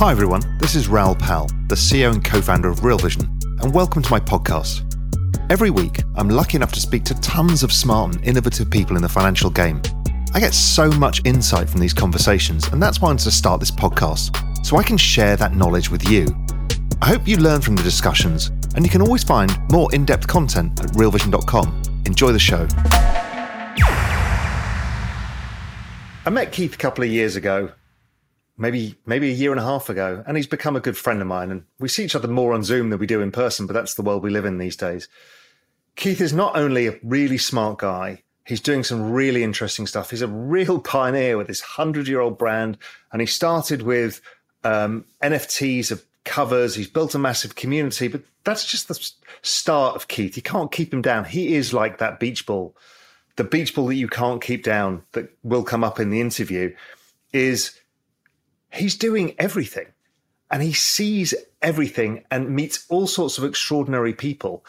Hi everyone, this is Raoul Pal, the CEO and co-founder of Real Vision, and welcome to my podcast. Every week, I'm lucky enough to speak to tons of smart and innovative people in the financial game. I get so much insight from these conversations, and that's why I wanted to start this podcast, so I can share that knowledge with you. I hope you learn from the discussions, and you can always find more in-depth content at realvision.com. Enjoy the show. I met Keith a couple of years ago maybe maybe a year and a half ago, and he's become a good friend of mine. And we see each other more on Zoom than we do in person, but that's the world we live in these days. Keith is not only a really smart guy, he's doing some really interesting stuff. He's a real pioneer with this hundred year old brand, and he started with um, NFTs of covers. He's built a massive community, but that's just the start of Keith. You can't keep him down. He is like that beach ball. The beach ball that you can't keep down that will come up in the interview is he's doing everything and he sees everything and meets all sorts of extraordinary people.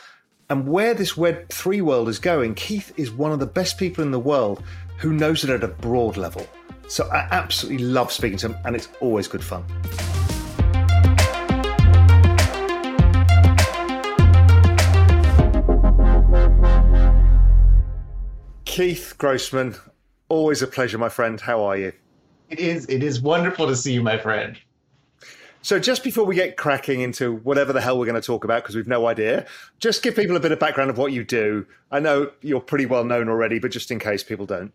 And where this Web3 world is going, Keith is one of the best people in the world who knows it at a broad level. So I absolutely love speaking to him, and it's always good fun. Keith Grossman, always a pleasure, my friend. How are you? It is. It is wonderful to see you, my friend. So, just before we get cracking into whatever the hell we're going to talk about, because we've no idea, just give people a bit of background of what you do. I know you're pretty well known already, but just in case people don't.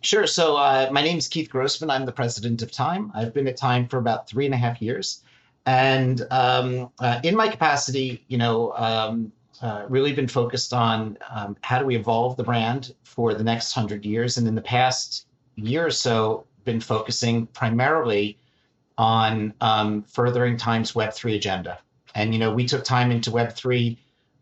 Sure. So, uh, my name is Keith Grossman. I'm the president of Time. I've been at Time for about three and a half years. And um, uh, in my capacity, you know, um, uh, really been focused on um, how do we evolve the brand for the next hundred years. And in the past year or so, been focusing primarily on um, furthering Time's Web3 agenda. And, you know, we took time into Web3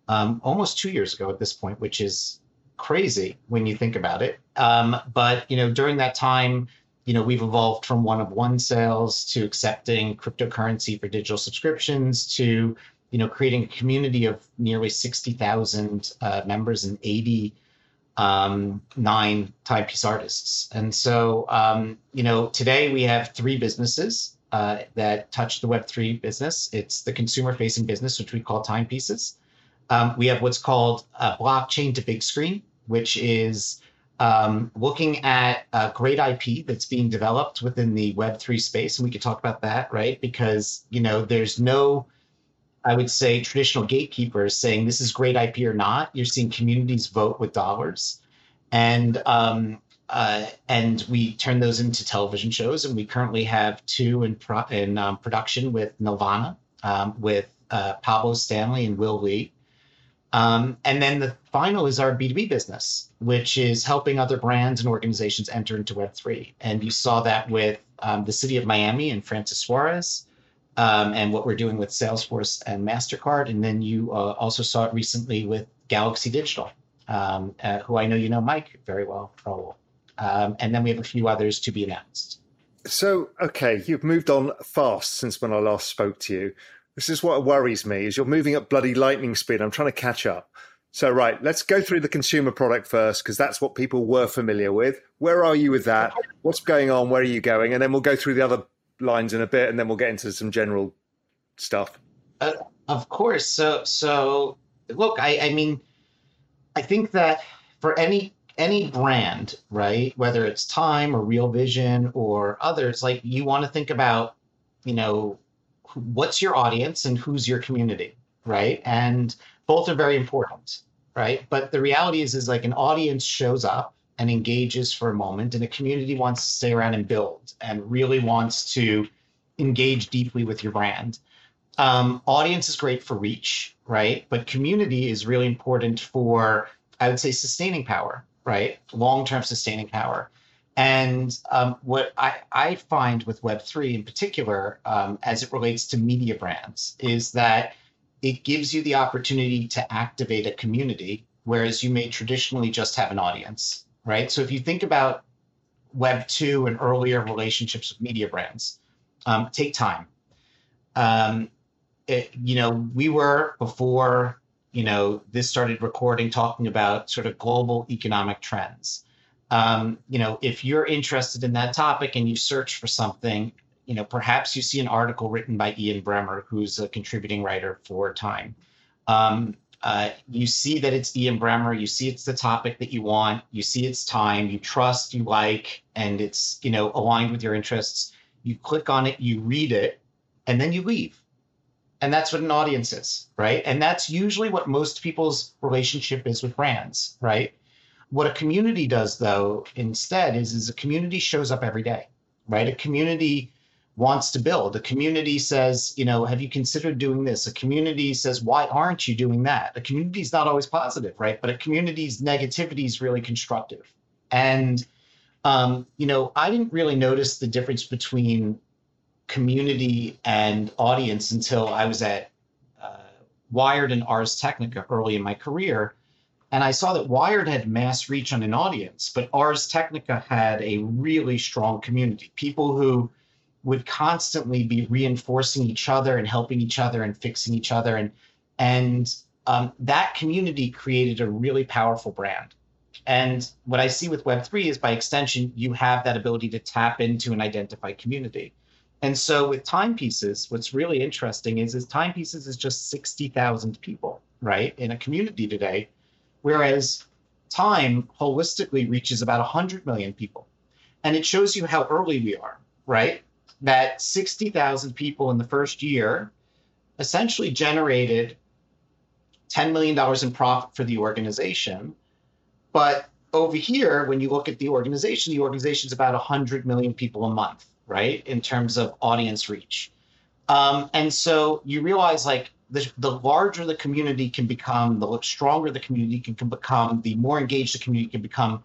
um, almost two years ago at this point, which is crazy when you think about it. Um, but, you know, during that time, you know, we've evolved from one of one sales to accepting cryptocurrency for digital subscriptions to, you know, creating a community of nearly 60,000 uh, members in 80 um, nine timepiece artists. And so, um, you know, today we have three businesses uh, that touch the Web3 business. It's the consumer facing business, which we call timepieces. Um, we have what's called a blockchain to big screen, which is um, looking at a great IP that's being developed within the Web3 space. And we could talk about that, right? Because, you know, there's no I would say, traditional gatekeepers saying this is great IP or not. You're seeing communities vote with dollars, and um, uh, and we turn those into television shows. And we currently have two in pro- in um, production with Nelvana, um, with uh, Pablo Stanley and Will Lee. Um, and then the final is our B2B business, which is helping other brands and organizations enter into Web3. And you saw that with um, the city of Miami and Francis Suarez um, and what we're doing with Salesforce and MasterCard. And then you uh, also saw it recently with Galaxy Digital, um, uh, who I know you know Mike very well, Raoul. Um, and then we have a few others to be announced. So, okay, you've moved on fast since when I last spoke to you. This is what worries me: is you're moving at bloody lightning speed. I'm trying to catch up. So, right, let's go through the consumer product first because that's what people were familiar with. Where are you with that? What's going on? Where are you going? And then we'll go through the other lines in a bit, and then we'll get into some general stuff. Uh, of course. So, so look, I, I mean, I think that for any any brand, right, whether it's Time or Real Vision or others, like you want to think about, you know, what's your audience and who's your community, right? And both are very important, right? But the reality is, is like an audience shows up and engages for a moment, and a community wants to stay around and build and really wants to engage deeply with your brand. Um, audience is great for reach, right? But community is really important for, I would say, sustaining power, right? Long term sustaining power. And um, what I, I, find with Web3 in particular, um, as it relates to media brands, is that it gives you the opportunity to activate a community, whereas you may traditionally just have an audience, right? So if you think about Web2 and earlier relationships with media brands, um, take time. Um, it, you know, we were before, you know, this started recording talking about sort of global economic trends um, you know, if you're interested in that topic and you search for something, you know, perhaps you see an article written by Ian Bremmer, who's a contributing writer for Time. Um, uh, you see that it's Ian Bremmer, you see it's the topic that you want, you see it's time, you trust, you like, and it's you know aligned with your interests. You click on it, you read it, and then you leave. And that's what an audience is, right? And that's usually what most people's relationship is with brands, right? What a community does, though, instead, is, is a community shows up every day, right? A community wants to build. A community says, you know, have you considered doing this? A community says, why aren't you doing that? A community is not always positive, right? But a community's negativity is really constructive. And, um, you know, I didn't really notice the difference between community and audience until I was at uh, Wired and Ars Technica early in my career. And I saw that Wired had mass reach on an audience, but Ars Technica had a really strong community. People who would constantly be reinforcing each other and helping each other and fixing each other. And, and um, that community created a really powerful brand. And what I see with Web3 is by extension, you have that ability to tap into an identified community. And so with timepieces, what's really interesting is, is timepieces is just 60,000 people, right? In a community today whereas time holistically reaches about 100 million people. And it shows you how early we are, right? That 60,000 people in the first year essentially generated $10 million in profit for the organization. But over here, when you look at the organization, the organization is about 100 million people a month, right? In terms of audience reach. Um, and so you realize like the, the larger the community can become, the stronger the community can, can become, the more engaged the community can become,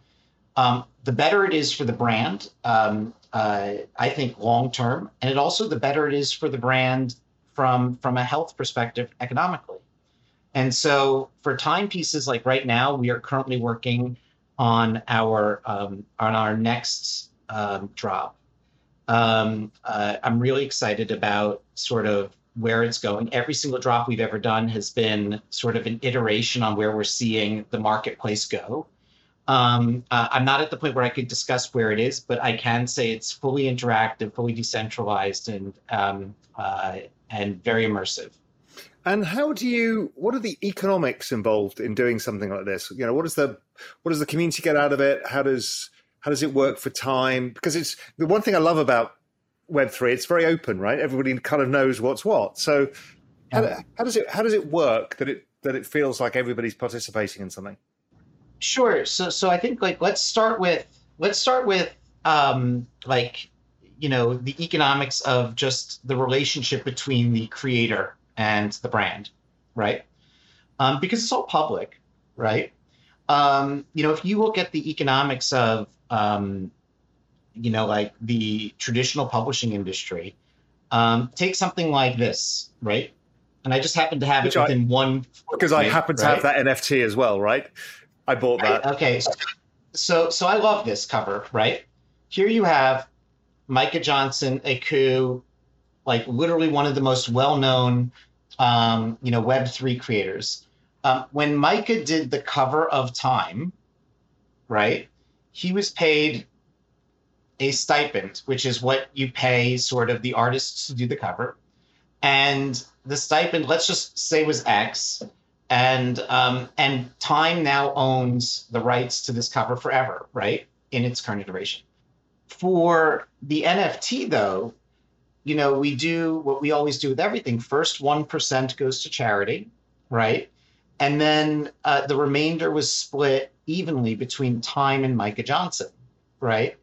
um, the better it is for the brand, um, uh, I think long term, and it also the better it is for the brand from from a health perspective economically. And so for timepieces, like right now, we are currently working on our um, on our next um, drop. Um, uh, I'm really excited about sort of where it's going. Every single drop we've ever done has been sort of an iteration on where we're seeing the marketplace go. Um, uh, I'm not at the point where I could discuss where it is, but I can say it's fully interactive, fully decentralized, and um, uh, and very immersive. And how do you? What are the economics involved in doing something like this? You know, what does the what does the community get out of it? How does how does it work for time? Because it's the one thing I love about Web three. It's very open, right? Everybody kind of knows what's what. So, how, how does it how does it work that it that it feels like everybody's participating in something? Sure. So so I think like let's start with let's start with um, like you know the economics of just the relationship between the creator and the brand, right? Um, because it's all public, right? Um, you know, if you look at the economics of um, you know, like the traditional publishing industry, um, take something like this, right? And I just happen to have Which it within I, one. Because I happen to right? have that NFT as well, right? I bought that. Right? Okay, so so I love this cover, right? Here you have Micah Johnson, Aku, like literally one of the most well-known, um, you know, Web three creators. Um, when Micah did the cover of Time, right? He was paid a stipend, which is what you pay sort of the artists to do the cover. And the stipend, let's just say was X. And um, and Time now owns the rights to this cover forever, right? In its current iteration. For the NFT though, you know, we do what we always do with everything. First, 1% goes to charity, right? And then uh, the remainder was split evenly between Time and Micah Johnson, right?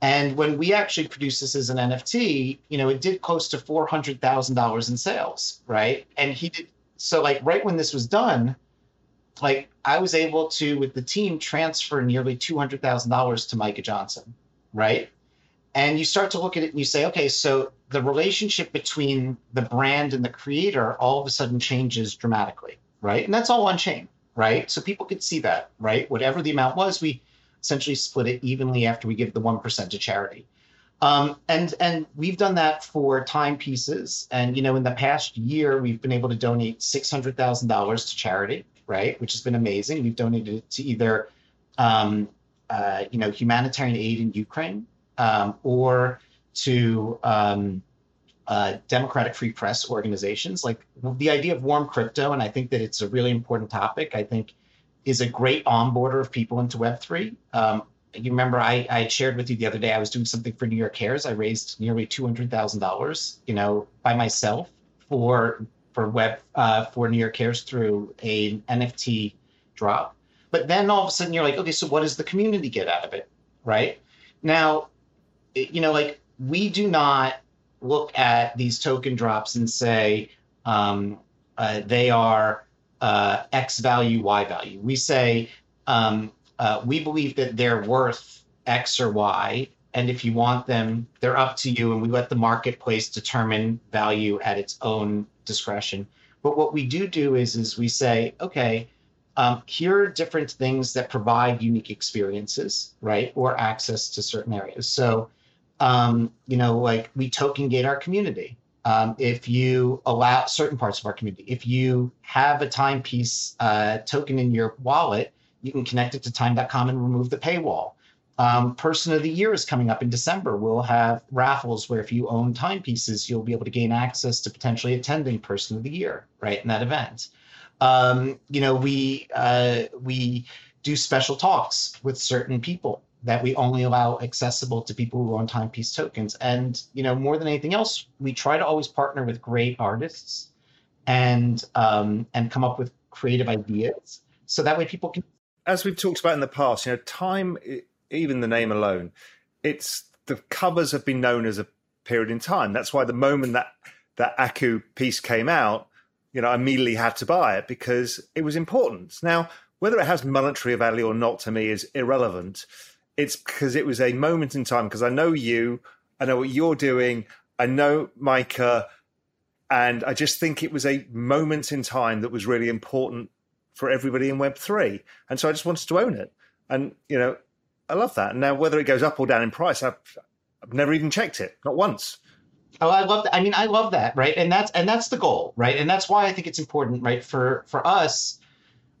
And when we actually produced this as an NFT, you know, it did close to four hundred thousand dollars in sales, right? And he did so like right when this was done, like I was able to with the team transfer nearly two hundred thousand dollars to Micah Johnson, right? And you start to look at it and you say, okay, so the relationship between the brand and the creator all of a sudden changes dramatically, right? And that's all on chain, right? So people could see that, right? Whatever the amount was, we essentially split it evenly after we give the 1% to charity. Um, and and we've done that for timepieces. And you know, in the past year, we've been able to donate six hundred thousand dollars to charity, right? Which has been amazing. We've donated it to either, um, uh, you know, humanitarian aid in Ukraine, um, or to um, uh, democratic free press organizations. Like the idea of warm crypto, and I think that it's a really important topic. I think is a great onboarder of people into Web three. You remember I, I shared with you the other day I was doing something for New York Cares. I raised nearly two hundred thousand dollars, you know, by myself for for web uh, for New York Cares through a NFT drop. But then all of a sudden you're like, okay, so what does the community get out of it, right? Now, you know, like we do not look at these token drops and say um, uh, they are uh, X value, Y value. We say um, uh, we believe that they're worth X or Y. And if you want them, they're up to you. And we let the marketplace determine value at its own discretion. But what we do do is, is we say, okay, um, here are different things that provide unique experiences, right? Or access to certain areas. So, um, you know, like we token gate our community. Um, if you allow certain parts of our community, if you have a timepiece uh, token in your wallet, you can connect it to time.com and remove the paywall. Um, Person of the Year is coming up in December. We'll have raffles where if you own timepieces, you'll be able to gain access to potentially attending Person of the Year, right, in that event. Um, you know, we uh, we do special talks with certain people that we only allow accessible to people who own timepiece tokens. And you know, more than anything else, we try to always partner with great artists and um, and come up with creative ideas so that way people can as we've talked about in the past, you know, time, even the name alone, it's the covers have been known as a period in time. That's why the moment that that Aku piece came out, you know, I immediately had to buy it because it was important. Now, whether it has monetary value or not to me is irrelevant. It's because it was a moment in time. Because I know you, I know what you're doing, I know Micah, and I just think it was a moment in time that was really important for everybody in Web three, and so I just wanted to own it. And you know, I love that. And now whether it goes up or down in price, I've, I've never even checked it, not once. Oh, I love that. I mean, I love that, right? And that's and that's the goal, right? And that's why I think it's important, right? For for us,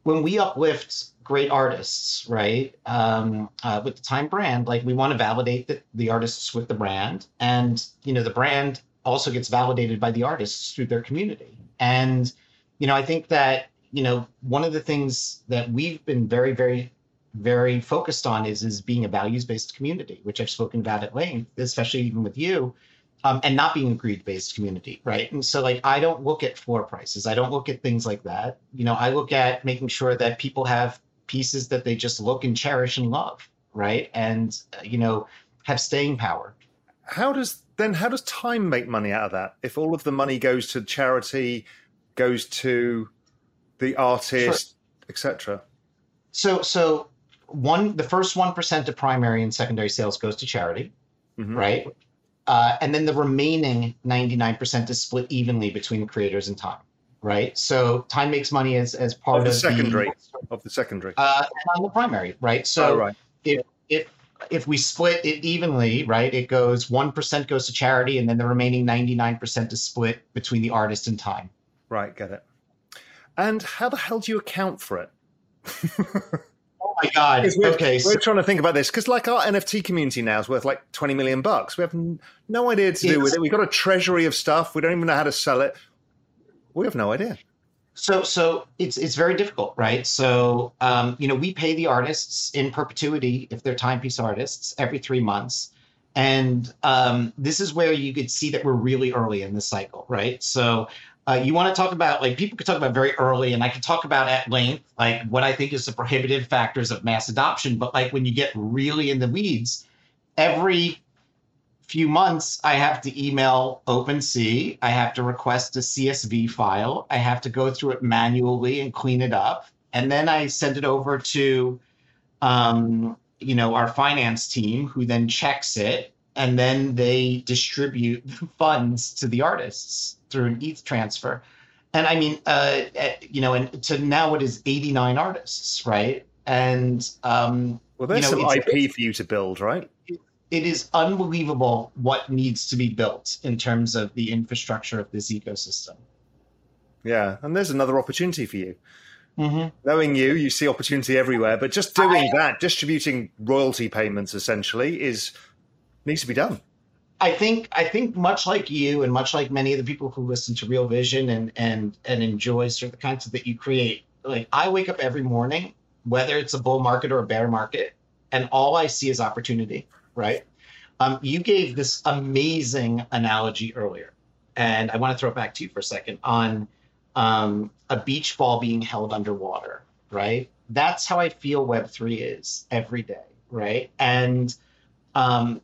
when we uplift great artists, right? Um, uh, with the Time brand, like we want to validate the, the artists with the brand, and you know, the brand also gets validated by the artists through their community. And you know, I think that you know, one of the things that we've been very, very, very focused on is is being a values based community, which I've spoken about at length, especially even with you, um, and not being a greed based community, right? And so, like, I don't look at floor prices, I don't look at things like that. You know, I look at making sure that people have pieces that they just look and cherish and love, right? And uh, you know, have staying power. How does then? How does time make money out of that? If all of the money goes to charity, goes to the artist, etc. So, so one, the first one percent of primary and secondary sales goes to charity, mm-hmm. right? Uh, and then the remaining ninety nine percent is split evenly between creators and time, right? So time makes money as as part of the secondary the, of the secondary uh, on the primary, right? So oh, right. if if if we split it evenly, right, it goes 1% goes to charity and then the remaining 99% is split between the artist and time. Right, get it. And how the hell do you account for it? oh my god! We're, okay, we're so- trying to think about this because, like, our NFT community now is worth like twenty million bucks. We have no idea to do it's, with it. We've got a treasury of stuff. We don't even know how to sell it. We have no idea. So, so it's it's very difficult, right? So, um, you know, we pay the artists in perpetuity if they're timepiece artists every three months, and um, this is where you could see that we're really early in the cycle, right? So, uh, you want to talk about like people could talk about very early, and I could talk about at length like what I think is the prohibitive factors of mass adoption. But like when you get really in the weeds, every few months I have to email OpenSea, I have to request a CSV file, I have to go through it manually and clean it up, and then I send it over to um, you know, our finance team who then checks it and then they distribute the funds to the artists through an ETH transfer. And I mean, uh, eh, you know, and to now it is 89 artists, right? And um, well, there's you know, some IP for you to build, right? It, it is unbelievable what needs to be built in terms of the infrastructure of this ecosystem. Yeah, and there's another opportunity for you. Mm-hmm. Knowing you, you see opportunity everywhere, but just doing I, that, distributing royalty payments essentially, is needs to be done. I think I think much like you and much like many of the people who listen to Real Vision and and and enjoy sort of the content that you create, like I wake up every morning, whether it's a bull market or a bear market, and all I see is opportunity. Right? Um, you gave this amazing analogy earlier, and I want to throw it back to you for a second on um, a beach ball being held underwater. Right? That's how I feel Web three is every day. Right? And um,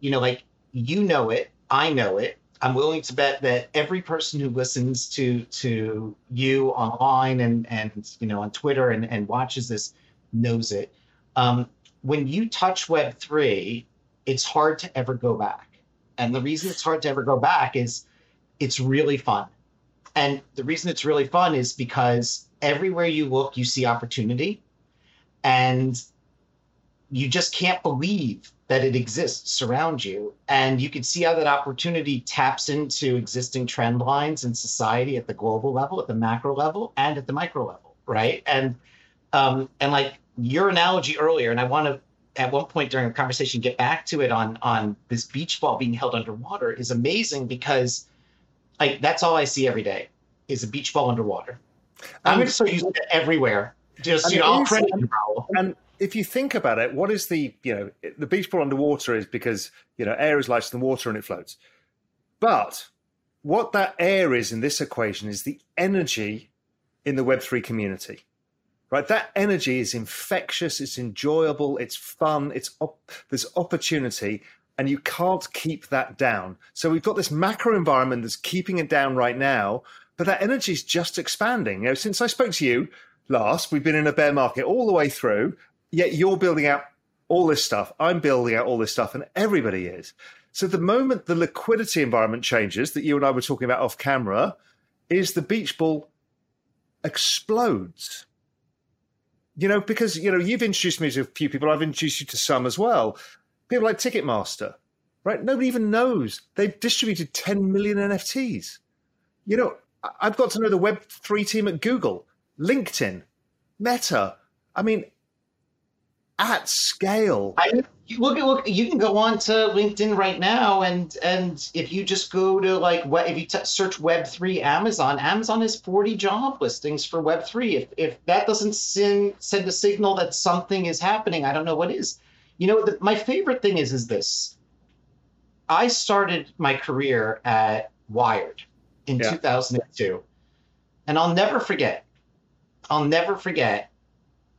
you know, like you know it, I know it. I'm willing to bet that every person who listens to to you online and and you know on Twitter and, and watches this knows it. Um, when you touch Web three, it's hard to ever go back, and the reason it's hard to ever go back is it's really fun, and the reason it's really fun is because everywhere you look, you see opportunity, and you just can't believe that it exists around you. And you can see how that opportunity taps into existing trend lines in society at the global level, at the macro level, and at the micro level, right? And um, and like your analogy earlier, and I want to at one point during the conversation get back to it on on this beach ball being held underwater is amazing because like that's all I see every day is a beach ball underwater. I'm going to start using it everywhere. Just you know, I'll credit you, And if you think about it, what is the you know the beach ball underwater is because you know air is lighter than water and it floats. But what that air is in this equation is the energy in the Web three community, right? That energy is infectious, it's enjoyable, it's fun, it's op- there's opportunity, and you can't keep that down. So we've got this macro environment that's keeping it down right now, but that energy is just expanding. You know, since I spoke to you last, we've been in a bear market all the way through yet you're building out all this stuff. I'm building out all this stuff, and everybody is. So the moment the liquidity environment changes that you and I were talking about off camera, is the beach ball explodes. You know, because you know you've introduced me to a few people. I've introduced you to some as well. People like Ticketmaster, right? Nobody even knows they've distributed 10 million NFTs. You know, I've got to know the Web three team at Google, LinkedIn, Meta. I mean, at scale. I look look. You can go on to LinkedIn right now, and and if you just go to like if you t- search Web three Amazon, Amazon has forty job listings for Web three. If if that doesn't send send a signal that something is happening, I don't know what is. You know, the, my favorite thing is is this. I started my career at Wired in yeah. 2002, and I'll never forget. I'll never forget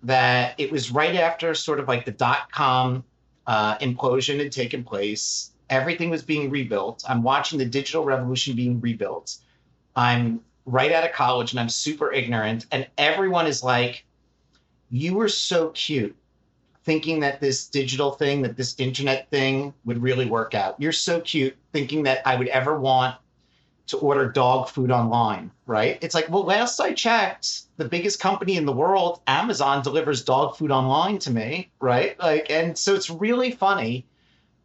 that it was right after sort of like the dot com uh, implosion had taken place. Everything was being rebuilt. I'm watching the digital revolution being rebuilt. I'm right out of college and I'm super ignorant. And everyone is like, You were so cute thinking that this digital thing, that this internet thing would really work out. You're so cute thinking that I would ever want to order dog food online, right? It's like, well, last I checked, the biggest company in the world, Amazon, delivers dog food online to me, right? Like, and so it's really funny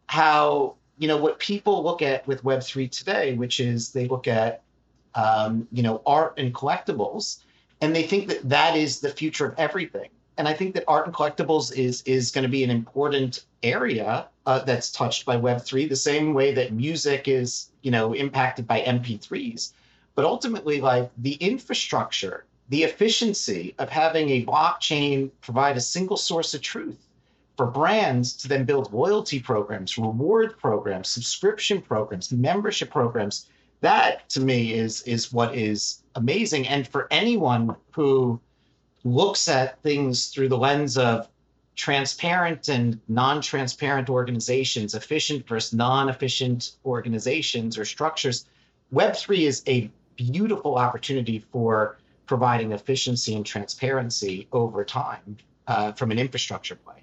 how, you know, what people look at with Web3 today, which is they look at, um, you know, art and collectibles, and they think that that is the future of everything. And I think that art and collectibles is is going to be an important area uh, that's touched by Web3, the same way that music is, you know, impacted by MP3s. But ultimately, like the infrastructure, the efficiency of having a blockchain provide a single source of truth for brands to then build loyalty programs, reward programs, subscription programs, membership programs. That to me is is what is amazing. And for anyone who looks at things through the lens of transparent and non-transparent organizations, efficient versus non-efficient organizations or structures, Web3 is a beautiful opportunity for providing efficiency and transparency over time uh, from an infrastructure play.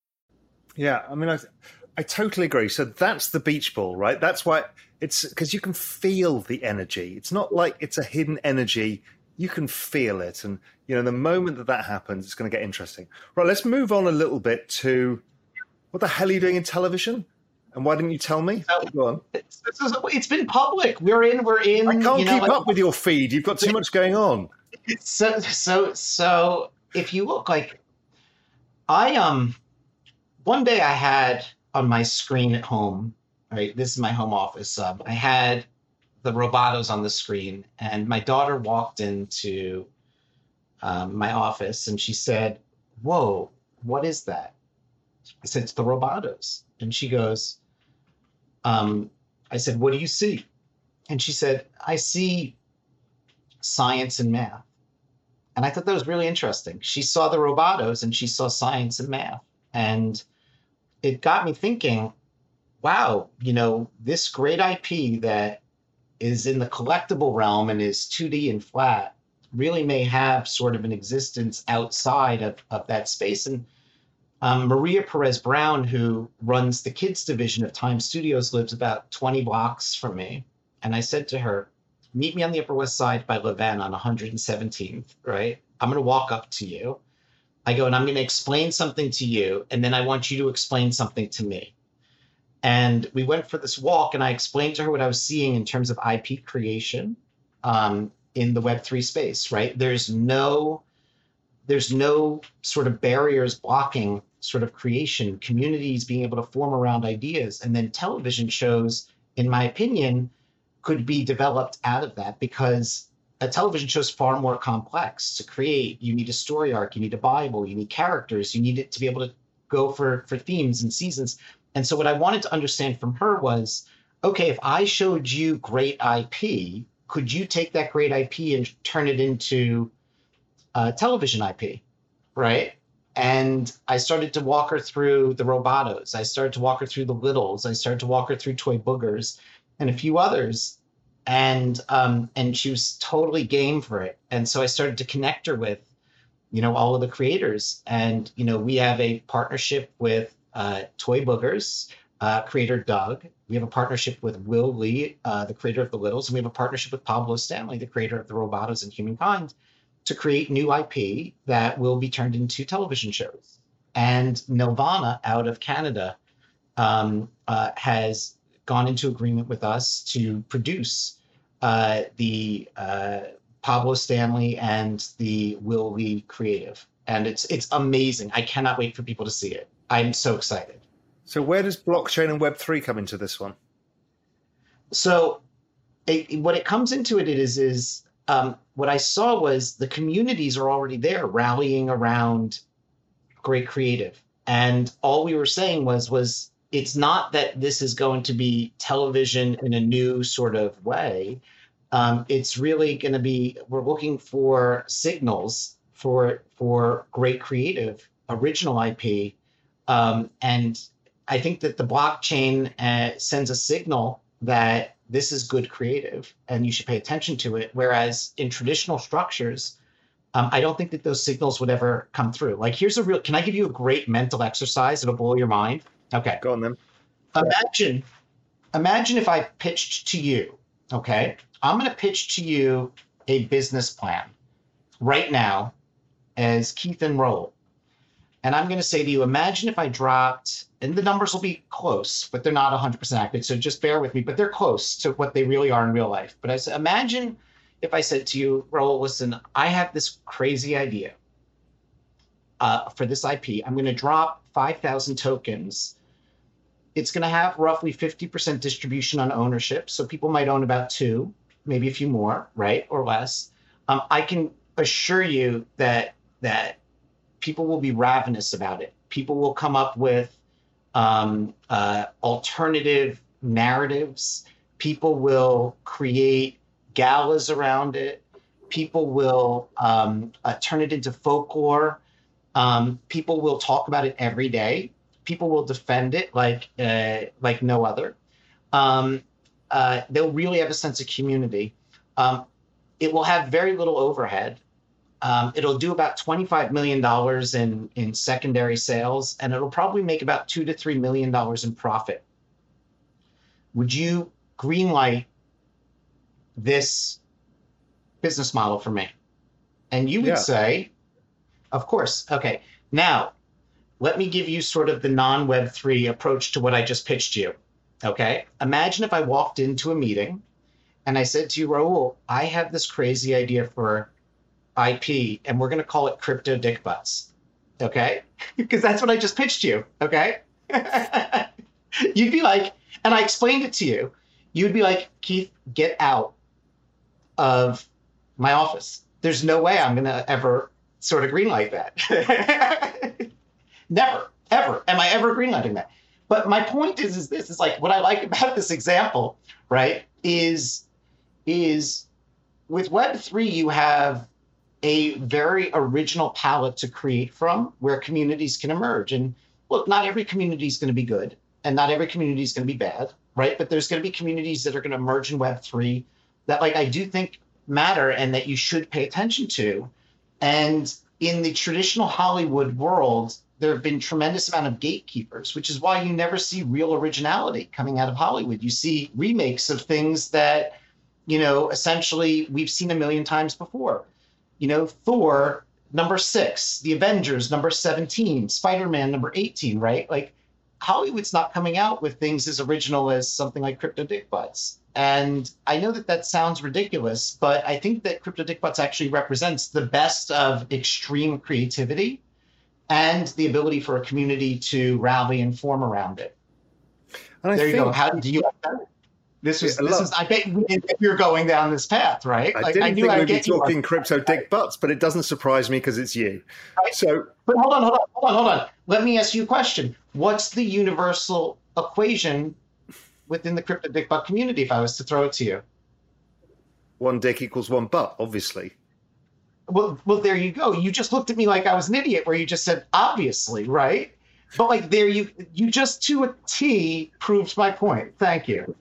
Yeah, I mean, I, I totally agree. So that's the beach ball, right? That's why it's because you can feel the energy. It's not like it's a hidden energy. You can feel it. And, you know, the moment that that happens, it's going to get interesting. Right, let's move on a little bit to what the hell are you doing in television? And why didn't you tell me? So, Go on. It's, it's been public. We're in. We're in. I can't you know, keep like, up with your feed. You've got too much going on. So, so, so, if you look like, I um, one day I had on my screen at home, right? This is my home office. Um, I had the Robotos on the screen, and my daughter walked into um, my office and she said, Whoa, what is that? I said, It's the Robotos. And she goes, um, I said, What do you see? And she said, I see science and math. And I thought that was really interesting. She saw the Robotos and she saw science and math. And it got me thinking, wow, you know, this great IP that is in the collectible realm and is 2D and flat really may have sort of an existence outside of, of that space. And um, Maria Perez Brown, who runs the kids division of Time Studios, lives about 20 blocks from me. And I said to her, meet me on the Upper West Side by Leven on 117th, right? I'm going to walk up to you. I go and I'm going to explain something to you, and then I want you to explain something to me. And we went for this walk, and I explained to her what I was seeing in terms of IP creation um, in the Web3 space, right? There's no there's no sort of barriers blocking sort of creation, communities being able to form around ideas. And then television shows, in my opinion, could be developed out of that because a television show is far more complex to create. You need a story arc, you need a Bible, you need characters, you need it to be able to go for for themes and seasons. And so what I wanted to understand from her was, okay, if I showed you great IP, could you take that great IP and turn it into uh, television IP, right? And I started to walk her through the Robotos. I started to walk her through the Littles. I started to walk her through Toy Boogers and a few others and um, and she was totally game for it. And so I started to connect her with, you know, all of the creators. And you know, we have a partnership with uh, Toy Boogers, uh, creator Doug. We have a partnership with Will Lee, uh, the creator of the Littles, and we have a partnership with Pablo Stanley, the creator of the Robotos and Humankind, to create new IP that will be turned into television shows. And Nelvana out of Canada um, uh, has gone into agreement with us to produce uh, the uh, Pablo Stanley and the Will Lee creative, and it's it's amazing. I cannot wait for people to see it. I'm so excited. So where does blockchain and Web three come into this one? So, it, what it comes into it is is um, what I saw was the communities are already there rallying around great creative, and all we were saying was was it's not that this is going to be television in a new sort of way. Um, it's really going to be we're looking for signals for for great creative original IP, um, and I think that the blockchain uh, sends a signal that this is good creative and you should pay attention to it. Whereas in traditional structures, um, I don't think that those signals would ever come through. Like, here's a real. Can I give you a great mental exercise? It'll blow your mind. Okay. Go on then. Imagine, imagine if I pitched to you, okay? I'm going to pitch to you a business plan right now as Keith and Raoul. And I'm going to say to you, imagine if I dropped, and the numbers will be close, but they're not 100% accurate. So just bear with me, but they're close to what they really are in real life. But I said, imagine if I said to you, Raoul, listen, I have this crazy idea uh, for this IP. I'm going to drop 5,000 tokens it's going to have roughly 50% distribution on ownership. So people might own about two, maybe a few more, right, or less. Um, I can assure you that that people will be ravenous about it. People will come up with um, uh, alternative narratives. People will create galas around it. People will um, uh, turn it into folklore. Um, people will talk about it every day. People will defend it like uh, like no other. Um, uh, they'll really have a sense of community. Um, it will have very little overhead. Um, it'll do about $25 million in, in secondary sales, and it'll probably make about two to $3 million in profit. Would you greenlight this business model for me? And you would yeah. say, of course. Okay. Now, let me give you sort of the non Web3 approach to what I just pitched you. Okay. Imagine if I walked into a meeting and I said to you, Raoul, I have this crazy idea for IP and we're going to call it crypto dick butts. Okay. because that's what I just pitched you. Okay. You'd be like, and I explained it to you. You'd be like, Keith, get out of my office. There's no way I'm going to ever sort of greenlight that. Never, ever am I ever greenlighting that. But my point is, is this is like what I like about this example, right? Is is with Web three you have a very original palette to create from where communities can emerge. And look, not every community is going to be good, and not every community is going to be bad, right? But there's going to be communities that are going to emerge in Web three that, like, I do think matter and that you should pay attention to. And in the traditional Hollywood world, there have been tremendous amount of gatekeepers, which is why you never see real originality coming out of Hollywood. You see remakes of things that, you know, essentially we've seen a million times before. You know, Thor number six, The Avengers number 17, Spider Man number 18, right? Like Hollywood's not coming out with things as original as something like Crypto Dick Butts. And I know that that sounds ridiculous, but I think that Crypto Dick Butts actually represents the best of extreme creativity and the ability for a community to rally and form around it. And there you go. How do you? This was. This is. I bet we are going down this path, right? I like, didn't I think we'd be talking crypto dick butts, but it doesn't surprise me because it's you. Right? So, but hold on, hold on, hold on, hold on. Let me ask you a question. What's the universal equation within the crypto dick butt community? If I was to throw it to you, one dick equals one butt, obviously well, well, there you go. You just looked at me like I was an idiot, where you just said obviously, right? But like there, you you just to a T proved my point. Thank you.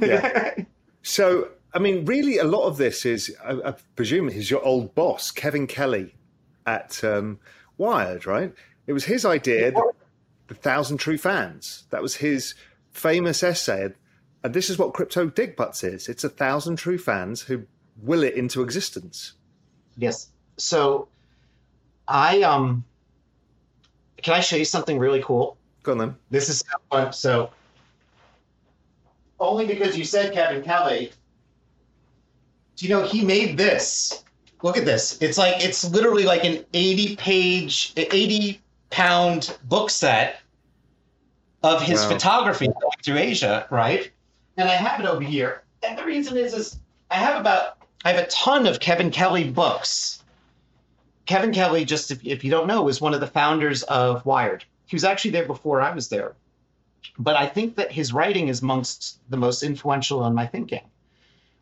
Yeah. so I mean, really, a lot of this is, I, I presume, is your old boss, Kevin Kelly, at um, Wired, right? It was his idea, the, the thousand true fans. That was his famous essay, and this is what crypto dick butts is. It's a thousand true fans who will it into existence. Yes. So I um can I show you something really cool? Go on then. This is fun. So only because you said Kevin Kelly. Do you know he made this? Look at this. It's like it's literally like an 80 page 80 pound book set of his wow. photography through Asia, right? And I have it over here. And the reason is is I have about I have a ton of Kevin Kelly books. Kevin Kelly, just if, if you don't know, was one of the founders of Wired. He was actually there before I was there. But I think that his writing is amongst the most influential in my thinking.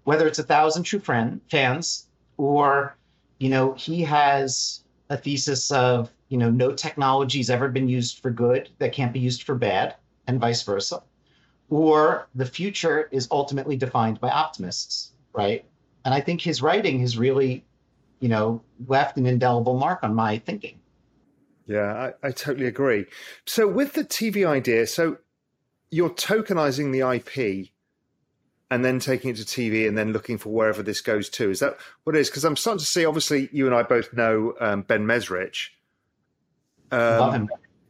Whether it's a thousand true friend fans or, you know, he has a thesis of, you know, no technology's ever been used for good that can't be used for bad, and vice versa. Or the future is ultimately defined by optimists, right? And I think his writing has really, you know, left an indelible mark on my thinking. Yeah, I, I totally agree. So with the TV idea, so you're tokenizing the IP and then taking it to TV and then looking for wherever this goes to. Is that what it is? Because I'm starting to see, obviously, you and I both know um, Ben Mezrich. Um, Love him.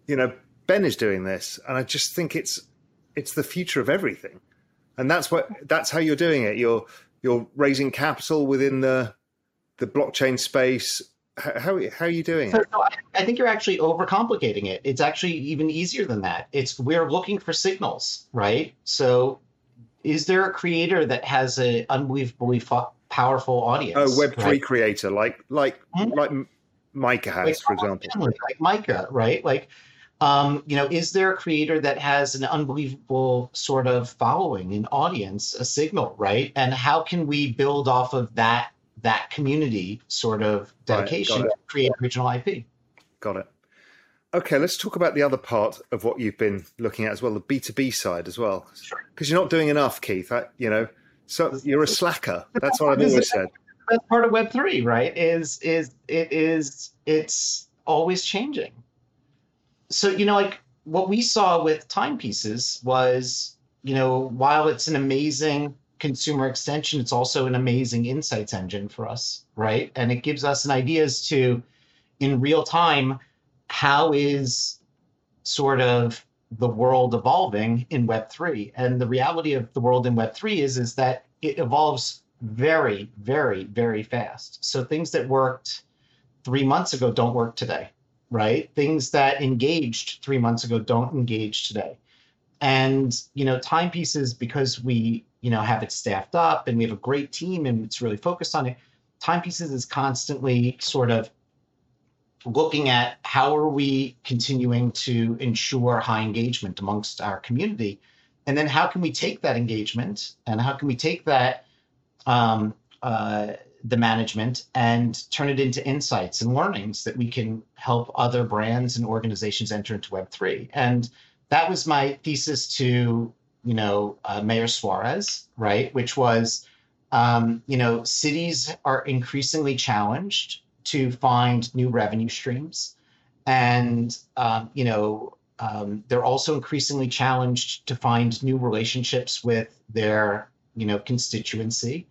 You know, Ben is doing this, and I just think it's it's the future of everything, and that's what that's how you're doing it. You're you're raising capital within the the blockchain space. How, how, are you doing so. No, I think you're actually overcomplicating it. It's actually even easier than that. It's we're looking for signals, right? So, is there a creator that has an unbelievably powerful audience? A Web three right? creator like like mm-hmm. like Micah has, like, for example. Like Micah, right? Like Um, you know, is there a creator that has an unbelievable sort of following, an audience, a signal, right? And how can we build off of that that community sort of dedication right, to create original IP? Got it. Okay, let's talk about the other part of what you've been looking at as well, the B two B side as well, because sure. you're not doing enough, Keith. I, you know, so you're a slacker. That's what I've always said. That's part of Web three, right? Is is it is it's always changing so you know like what we saw with timepieces was you know while it's an amazing consumer extension it's also an amazing insights engine for us right? And it gives us an idea as to in real time how is sort of the world evolving in web3 and the reality of the world in web3 is is that it evolves very very very fast. So things that worked 3 months ago don't work today right? Things that engaged three months ago don't engage today. And, you know, timepieces, because we, you know, have it staffed up and we have a great team and it's really focused on it, timepieces is constantly sort of looking at how are we continuing to ensure high engagement amongst our community and then how can we take that engagement and how can we take that um, uh, the management and turn it into insights and learnings that we can help other brands and organizations enter into Web3. And that was my thesis to, you know, uh, Mayor Suarez, right? Which was, um, you know, cities are increasingly challenged to find new revenue streams. And, um, you know, um, they're also increasingly challenged to find new relationships with their, you know, constituency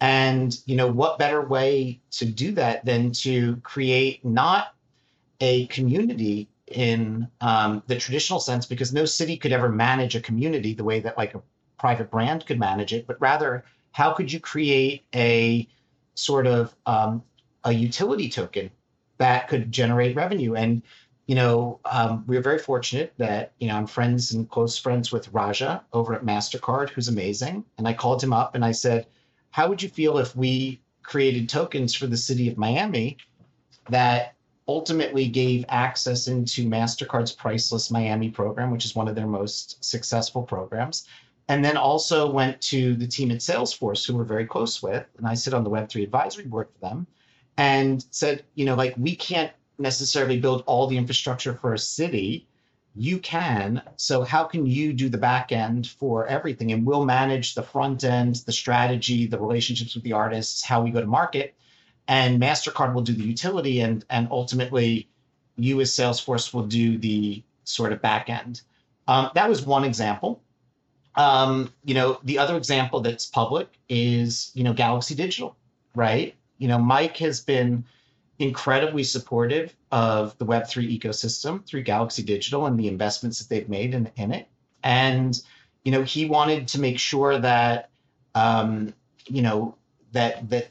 and you know what better way to do that than to create not a community in um, the traditional sense, because no city could ever manage a community the way that like a private brand could manage it, but rather how could you create a sort of um, a utility token that could generate revenue and you know, um, we are very fortunate that, you know, I'm friends and close friends with Raja over at MasterCard, who's amazing. And I called him up and I said, how would you feel if we created tokens for the city of Miami that ultimately gave access into MasterCard's Priceless Miami program, which is one of their most successful programs. And then also went to the team at Salesforce, who we're very close with. And I sit on the Web3 advisory board for them and said, you know, like we can't necessarily build all the infrastructure for a city you can. So how can you do the back end for everything? And we'll manage the front end, the strategy, the relationships with the artists, how we go to market. And MasterCard will do the utility and and ultimately you as Salesforce will do the sort of back end. Um, that was one example. Um, you know, the other example that's public is, you know, Galaxy Digital, right? You know, Mike has been incredibly supportive of the Web3 ecosystem through Galaxy Digital and the investments that they've made in, in it. And, you know, he wanted to make sure that, um, you know, that, that,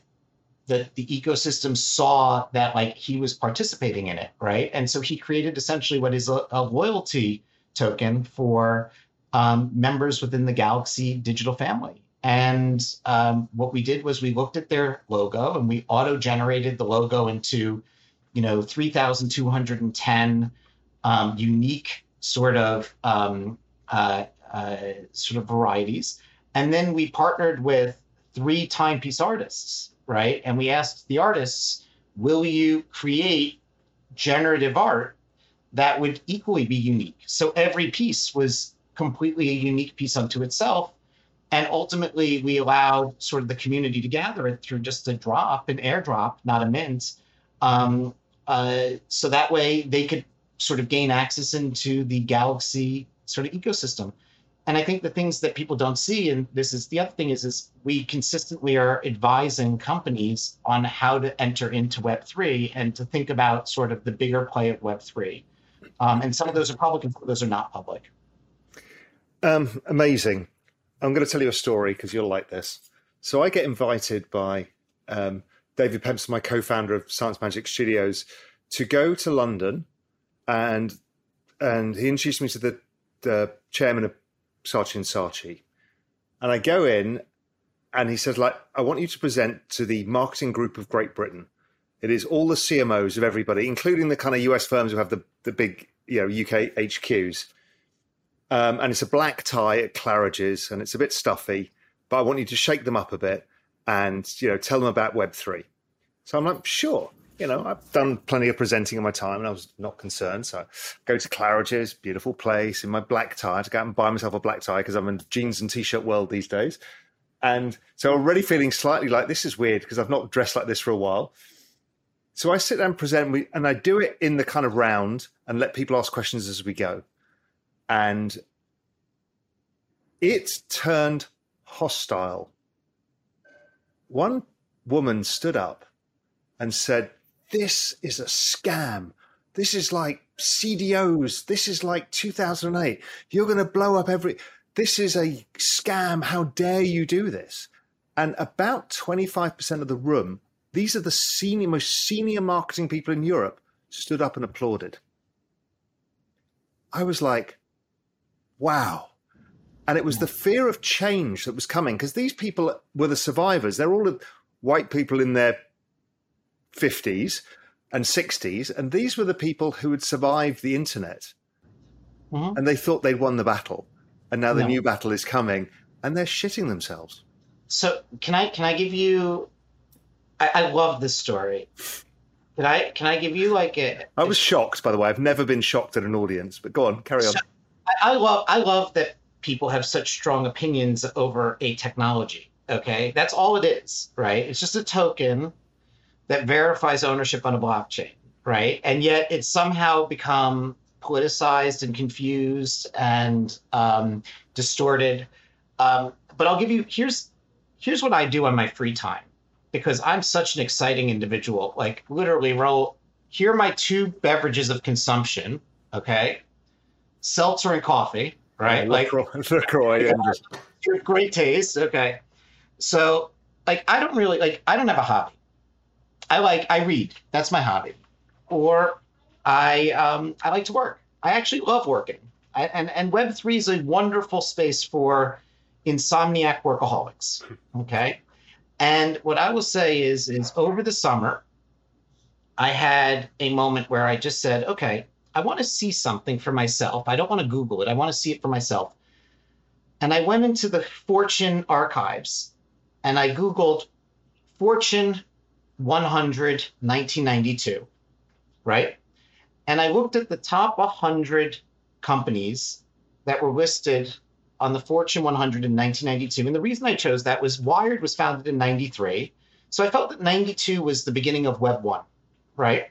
that the ecosystem saw that like he was participating in it, right? And so he created essentially what is a, a loyalty token for um, members within the Galaxy digital family. And um, what we did was we looked at their logo and we auto generated the logo into, you know, 3,210 um, unique sort of um, uh, uh, sort of varieties. And then we partnered with three timepiece artists, right? And we asked the artists, will you create generative art that would equally be unique? So every piece was completely a unique piece unto itself and ultimately, we allowed sort of the community to gather it through just a drop, an airdrop, not a mint. Um, uh, so that way they could sort of gain access into the Galaxy sort of ecosystem. And I think the things that people don't see, and this is the other thing, is is we consistently are advising companies on how to enter into Web three and to think about sort of the bigger play of Web three. Um, and some of those are public, and some of those are not public. Um, amazing. I'm going to tell you a story because you'll like this. So I get invited by um, David Pemberton, my co-founder of Science Magic Studios, to go to London, and and he introduced me to the, the chairman of Saatchi and Saatchi, and I go in, and he says, like, I want you to present to the marketing group of Great Britain. It is all the CMOs of everybody, including the kind of US firms who have the the big you know UK HQs. Um, and it's a black tie at Claridge's, and it's a bit stuffy, but I want you to shake them up a bit and you know tell them about Web three. So I'm like, sure. You know, I've done plenty of presenting in my time, and I was not concerned. So I go to Claridge's, beautiful place, in my black tie to go out and buy myself a black tie because I'm in jeans and t-shirt world these days. And so I'm already feeling slightly like this is weird because I've not dressed like this for a while. So I sit down and present, and I do it in the kind of round and let people ask questions as we go. And it turned hostile. One woman stood up and said, This is a scam. This is like CDOs. This is like 2008. You're going to blow up every. This is a scam. How dare you do this? And about 25% of the room these are the senior, most senior marketing people in Europe stood up and applauded. I was like, wow. And it was the fear of change that was coming because these people were the survivors. They're all white people in their 50s and 60s. And these were the people who had survived the internet. Mm-hmm. And they thought they'd won the battle. And now the no. new battle is coming and they're shitting themselves. So can I can I give you I, I love this story. Can I can I give you like a? I was shocked, by the way. I've never been shocked at an audience, but go on, carry on. So, I, love I love that people have such strong opinions over a technology. Okay, that's all it is, right? It's just a token that verifies ownership on a blockchain, right? And yet it's somehow become politicized and confused and um, distorted. Um, but I'll give you here's here's what I do on my free time because I'm such an exciting individual. Like literally, Raoul. Here are my two beverages of consumption. Okay, seltzer and coffee. Right, like LaCroix. Yeah, great taste. Okay, so like I don't really like. I don't have a hobby. I like I read. That's my hobby. Or I um, I like to work. I actually love working. I, and and Web three is a wonderful space for insomniac workaholics. Okay. And what I will say is, is over the summer, I had a moment where I just said, okay, I want to see something for myself. I don't want to Google it. I want to see it for myself. And I went into the Fortune archives and I Googled Fortune 100 1992, right? And I looked at the top 100 companies that were listed on the Fortune 100 in 1992. And the reason I chose that was Wired was founded in 93. So I felt that 92 was the beginning of Web 1, right?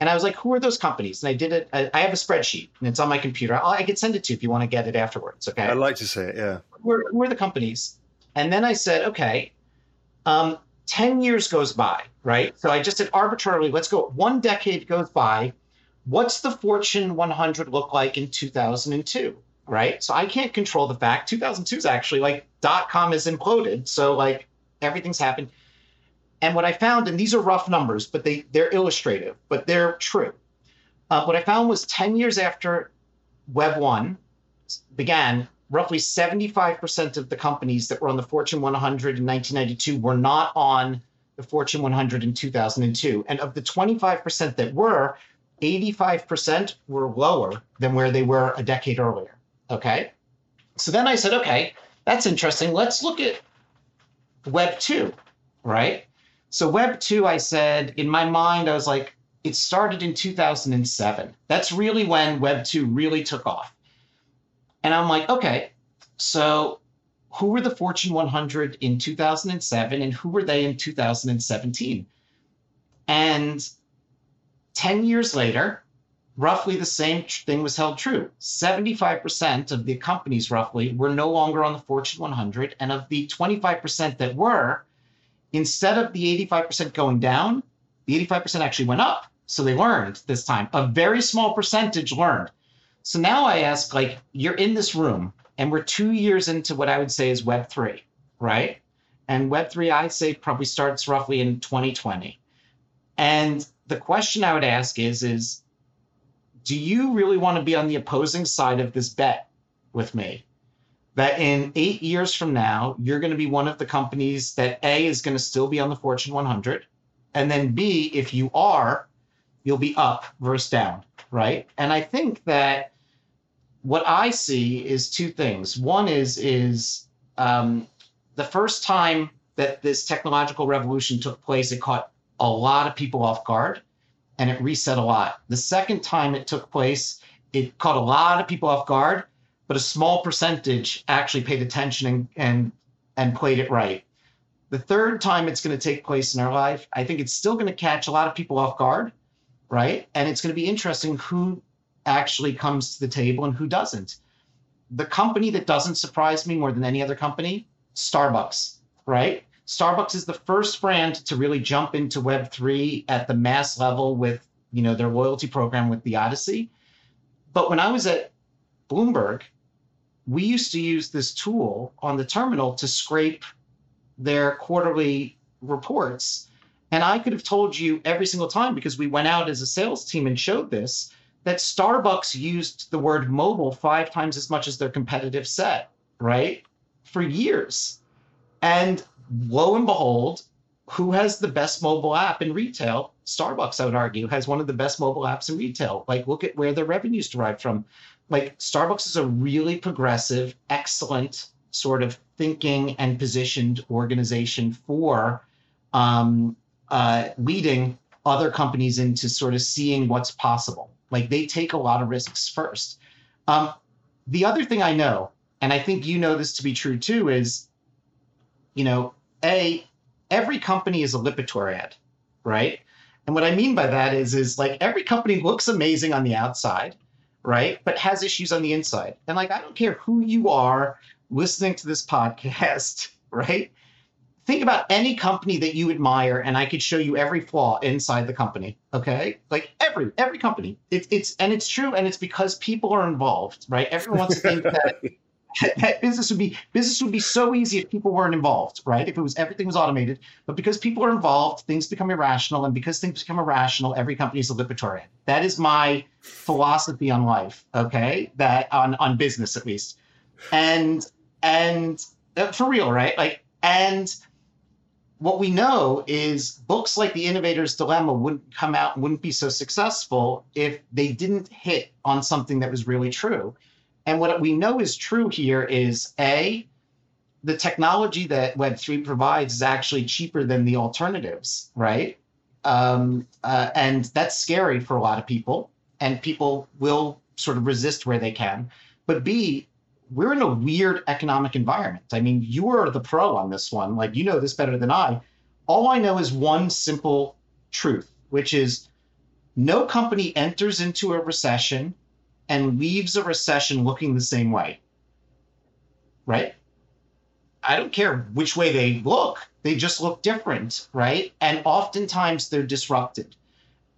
And I was like, who are those companies? And I did it. I, have a spreadsheet and it's on my computer. I'll, i could send it to you if you want to get it afterwards. Okay. I'd like to see it. Yeah. Who are, who are the companies? And then I said, okay, um, 10 years goes by, right? So I just said arbitrarily, let's go. One decade goes by. What's the Fortune 100 look like in 2002? right? So I can't control the fact 2002 is actually like dot com is imploded. So like everything's happened. And what I found, and these are rough numbers, but they they're illustrative, but they're true. Uh, what I found was 10 years after Web one began, roughly 75% of the companies that were on the Fortune 100 in 1992 were not on the Fortune 100 in 2002. And of the 25% that were, 85% were lower than where they were a decade earlier. Okay. So then I said, okay, that's interesting. Let's look at Web 2, right? So Web 2, I said, in my mind, I was like, it started in 2007. That's really when Web 2 really took off. And I'm like, okay, so who were the Fortune 100 in 2007 and who were they in 2017? And 10 years later, roughly the same thing was held true. 75% of the companies, roughly, were no longer on the Fortune 100. And of the 25% that were, instead of the 85% going down, the 85% actually went up. So they learned this time. A very small percentage learned. So now I ask, like, you're in this room, and we're two years into what I would say is Web3, right? And Web3, I say, probably starts roughly in 2020. And the question I would ask is, is do you really want to be on the opposing side of this bet with me? That in eight years from now, you're going to be one of the companies that A is going to still be on the Fortune 100. And then B, if you are, you'll be up versus down. right? And I think that what I see is two things. One is is um, the first time that this technological revolution took place, it caught a lot of people off guard and it reset a lot. The second time it took place, it caught a lot of people off guard, but a small percentage actually paid attention and and, and played it right. The third time it's going to take place in our life, I think it's still going to catch a lot of people off guard, right? And it's going to be interesting who actually comes to the table and who doesn't. The company that doesn't surprise me more than any other company, Starbucks, right? Starbucks is the first brand to really jump into Web3 at the mass level with, you know, their loyalty program with the Odyssey. But when I was at Bloomberg, we used to use this tool on the terminal to scrape their quarterly reports. And I could have told you every single time because we went out as a sales team and showed this that Starbucks used the word mobile five times as much as their competitive set, right? For years. And lo and behold, who has the best mobile app in retail? Starbucks, I would argue, has one of the best mobile apps in retail. Like, look at where their revenues derive from. Like, Starbucks is a really progressive, excellent sort of thinking and positioned organization for um, uh, leading other companies into sort of seeing what's possible. Like, they take a lot of risks first. Um, the other thing I know, and I think you know this to be true too, is, you know, a every company is a Lipitor ad, right? And what I mean by that is, is like every company looks amazing on the outside, right? But has issues on the inside. And like, I don't care who you are listening to this podcast, right? Think about any company that you admire, and I could show you every flaw inside the company. Okay, like every every company. It's it's and it's true, and it's because people are involved, right? Everyone wants to think that that business would be business would be so easy if people weren't involved, right? If it was everything was automated, but because people are involved, things become irrational, and because things become irrational, every company is a Lipitor ad. That is my philosophy on life. Okay, that on on business at least, and and uh, for real, right? Like and what we know is books like The Innovator's Dilemma wouldn't come out and wouldn't be so successful if they didn't hit on something that was really true. And what we know is true here is A, the technology that Web3 provides is actually cheaper than the alternatives, right? Um, uh, and that's scary for a lot of people, and people will sort of resist where they can. But B, we're in a weird economic environment. I mean, you are the pro on this one. Like, you know this better than I. All I know is one simple truth, which is no company enters into a recession and leaves a recession looking the same way. Right? I don't care which way they look, they just look different, right? And oftentimes they're disrupted.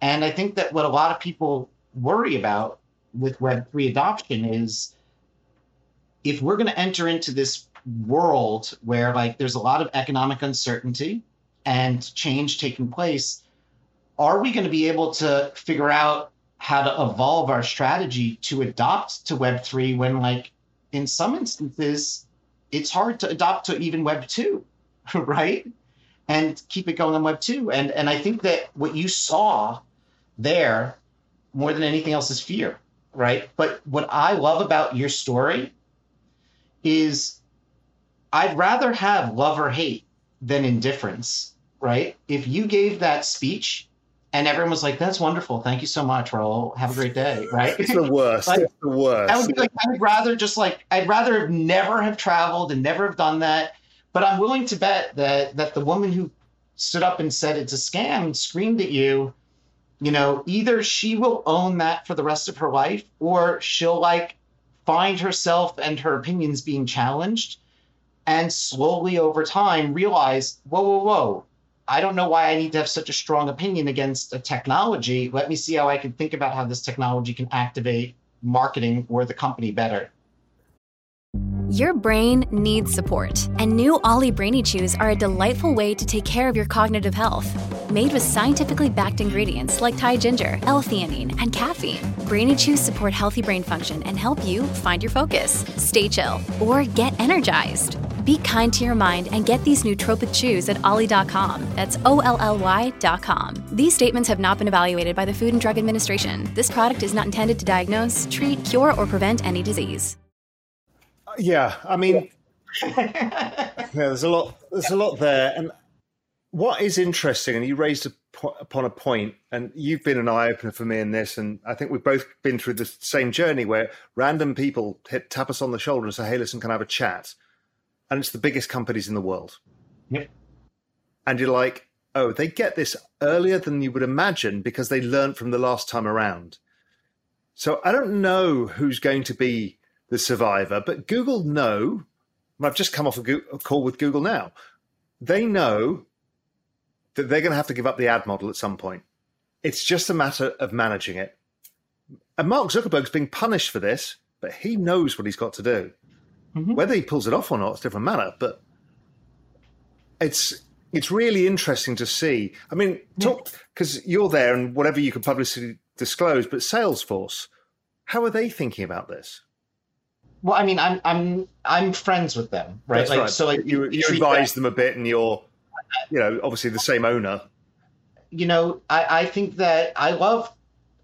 And I think that what a lot of people worry about with Web3 adoption is if we're going to enter into this world where like there's a lot of economic uncertainty and change taking place, are we going to be able to figure out how to evolve our strategy to adopt to Web3 when, like, in some instances, it's hard to adopt to even Web 2, right? And keep it going on Web 2. And, and I think that what you saw there more than anything else is fear, right? But what I love about your story is I'd rather have love or hate than indifference, right? If you gave that speech and everyone was like, "That's wonderful, thank you so much, Raoul. Have a great day." Right? It's the worst. like, it's the worst. I would be like, I'd rather just like, I'd rather never have traveled and never have done that. But I'm willing to bet that that the woman who stood up and said it's a scam and screamed at you, you know, either she will own that for the rest of her life, or she'll like find herself and her opinions being challenged, and slowly over time realize, whoa, whoa, whoa I don't know why I need to have such a strong opinion against a technology. Let me see how I can think about how this technology can activate marketing or the company better. Your brain needs support, and new OLLY Brainy Chews are a delightful way to take care of your cognitive health. Made with scientifically backed ingredients like Thai ginger, L-theanine, and caffeine, Brainy Chews support healthy brain function and help you find your focus, stay chill, or get energized. Be kind to your mind and get these nootropic chews at olly.com. That's O L L Y.com. These statements have not been evaluated by the Food and Drug Administration. This product is not intended to diagnose, treat, cure, or prevent any disease. Yeah, I mean, yeah, there's a lot. There's a lot there, and what is interesting, and you raised a, upon a point, and you've been an eye opener for me in this, and I think we've both been through the same journey where random people hit tap us on the shoulder and say, "Hey, listen, can I have a chat?" And it's the biggest companies in the world. Yep. And you're like, oh, they get this earlier than you would imagine because they learned from the last time around. So I don't know who's going to be the survivor, but Google know. I've just come off a, a call with Google now. They know that they're going to have to give up the ad model at some point. It's just a matter of managing it. And Mark Zuckerberg's being punished for this, but he knows what he's got to do. Mm-hmm. Whether he pulls it off or not, it's a different matter. But it's it's really interesting to see. I mean, talk because you're there and whatever you can publicly disclose, but Salesforce, how are they thinking about this? Well, I mean, I'm I'm I'm friends with them, right? That's like, right. So, like, you you advise them a bit, and you're, you know, obviously the same owner. You know, I I think that I love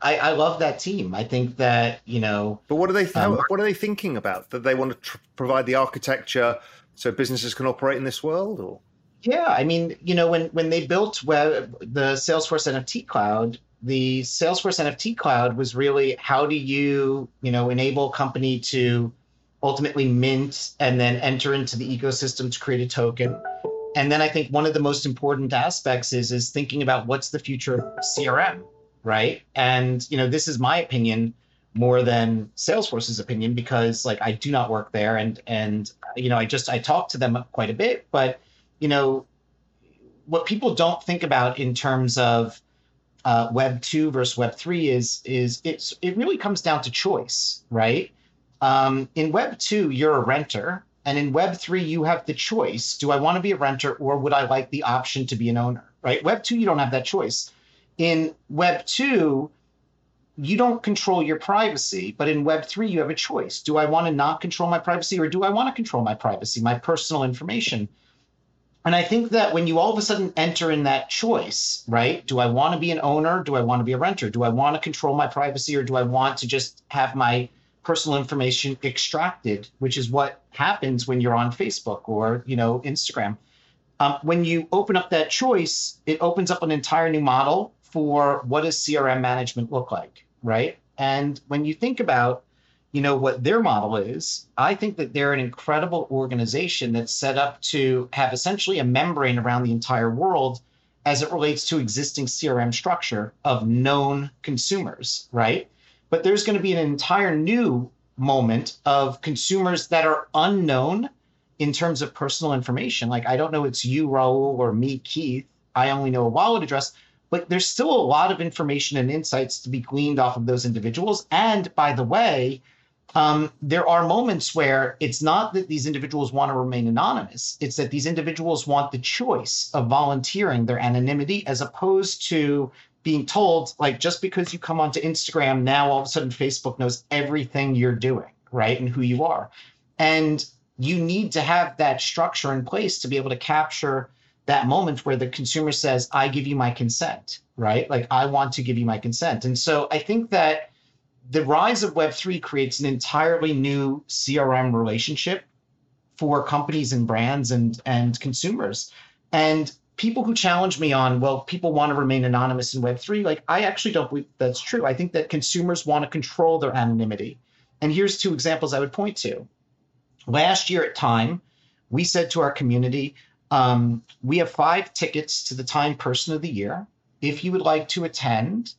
I, I love that team. I think that you know. But what are they? Th- um, what are they thinking about? That they want to tr- provide the architecture so businesses can operate in this world, or? Yeah, I mean, you know, when when they built web the Salesforce NFT cloud, the Salesforce NFT cloud was really how do you you know enable a company to ultimately mint and then enter into the ecosystem to create a token. And then I think one of the most important aspects is is thinking about what's the future of CRM right? And you know, this is my opinion more than Salesforce's opinion because like I do not work there and and you know, I just I talk to them quite a bit, but you know, what people don't think about in terms of uh, Web two versus Web three is is it's it really comes down to choice, right? Um, in Web two, you're a renter, and in Web three, you have the choice: do I want to be a renter, or would I like the option to be an owner? Right? Web two, you don't have that choice. In Web 2, you don't control your privacy, but in Web 3, you have a choice. Do I want to not control my privacy or do I want to control my privacy, my personal information? And I think that when you all of a sudden enter in that choice, right? Do I want to be an owner? Do I want to be a renter? Do I want to control my privacy or do I want to just have my personal information extracted, which is what happens when you're on Facebook or, you know, Instagram. Um, when you open up that choice, it opens up an entire new model for what does CRM management look like, right? And when you think about, you know, what their model is, I think that they're an incredible organization that's set up to have essentially a membrane around the entire world as it relates to existing CRM structure of known consumers, right? But there's going to be an entire new moment of consumers that are unknown in terms of personal information. Like I don't know it's you, Raoul, or me, Keith. I only know a wallet address, but there's still a lot of information and insights to be gleaned off of those individuals. And by the way, um, there are moments where it's not that these individuals want to remain anonymous, it's that these individuals want the choice of volunteering their anonymity as opposed to being told, like, just because you come onto Instagram, now all of a sudden Facebook knows everything you're doing, right? And who you are. And you need to have that structure in place to be able to capture that moment where the consumer says, I give you my consent, right? Like, I want to give you my consent. And so I think that the rise of Web3 creates an entirely new CRM relationship for companies and brands and, and consumers. And people who challenge me on, well, people want to remain anonymous in Web3, like, I actually don't believe that's true. I think that consumers want to control their anonymity. And here's two examples I would point to. Last year at Time, we said to our community, um, we have five tickets to the Time Person of the Year. If you would like to attend,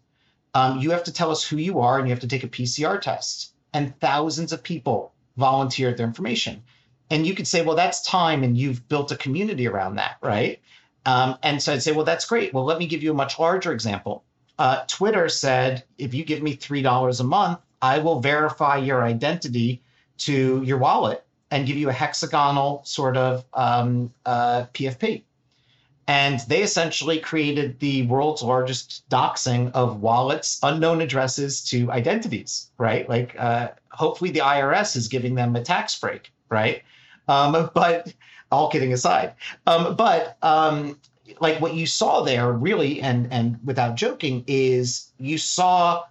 um, you have to tell us who you are and you have to take a PCR test. And thousands of people volunteered their information. And you could say, well, that's time and you've built a community around that, right? Um, and so I'd say, well, that's great. Well, let me give you a much larger example. Uh, Twitter said, if you give me $3 a month, I will verify your identity to your wallet and give you a hexagonal sort of um, uh, PFP. And they essentially created the world's largest doxing of wallets, unknown addresses to identities, right? Like, uh, hopefully the IRS is giving them a tax break, right? Um, but all kidding aside, um, but um, like what you saw there, really, and and without joking, is you saw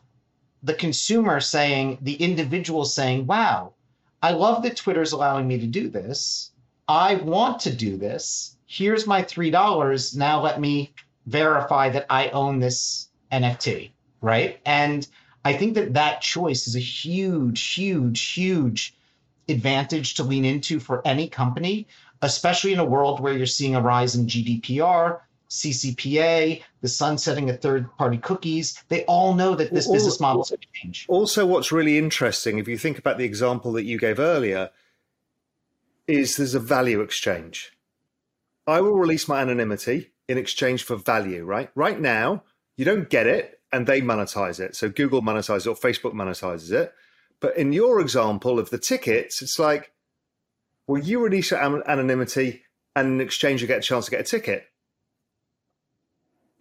the consumer saying, the individual saying, "Wow, I love that Twitter's allowing me to do this. I want to do this. Here's my three dollars. Now let me verify that I own this NFT." Right, and I think that that choice is a huge, huge, huge advantage to lean into for any company, especially in a world where you're seeing a rise in GDPR, CCPA, the sunsetting of third party cookies. They all know that this business model is going to change. Also, what's really interesting, if you think about the example that you gave earlier, is there's a value exchange. I will release my anonymity in exchange for value, right? Right now, you don't get it and they monetize it. So Google monetizes it or Facebook monetizes it. But in your example of the tickets, it's like, well, you release your anonymity and in exchange you get a chance to get a ticket.